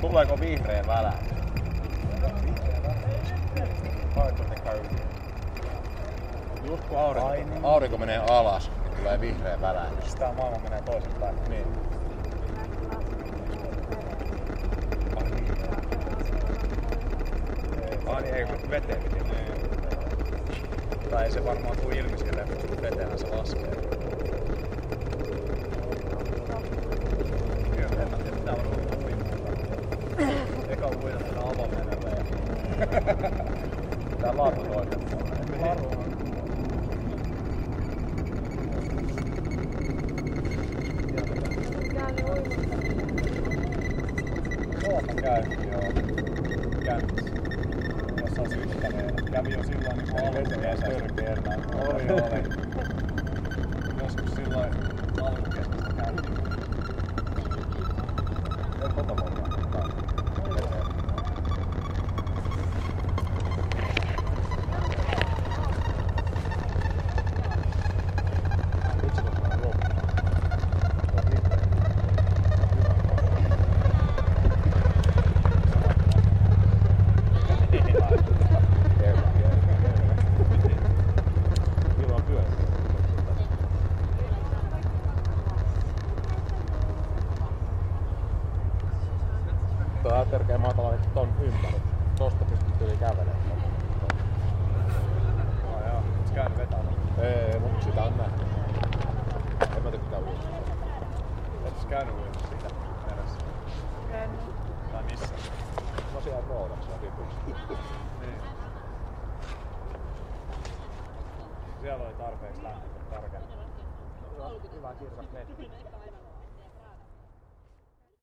Tuleeko vihreä välä? Just kun aurinko, niin. aurinko menee alas, niin tulee vihreä välä. Sitä maailma menee toisinpäin. Niin. Niin, ei kun veteen piti. Tai ei se varmaan tule ilmi silleen, mutta veteenhän se laskee. Kyllä, en mä tiedä, mitä varmaan tuli. Eka uida tätä avomerelle ja... Tää. Laru on Oon mä käynyt joo. Käynnissä. tosiaan läpi jos illan, niin olen se Tuo on törkeä maatala ton ympäri. Tosta pystyt yli kävelemään. No joo, oot käynyt vetämään. Ei, mut sitä on nähty. En mä tykkää uudesta. Oots käynyt uimassa siitä meressä? Tai missä? No siellä roodassa tipuksi. Niin. Siellä oli tarpeeksi lämmintä tarkemmin. Hyvä kirkas netti.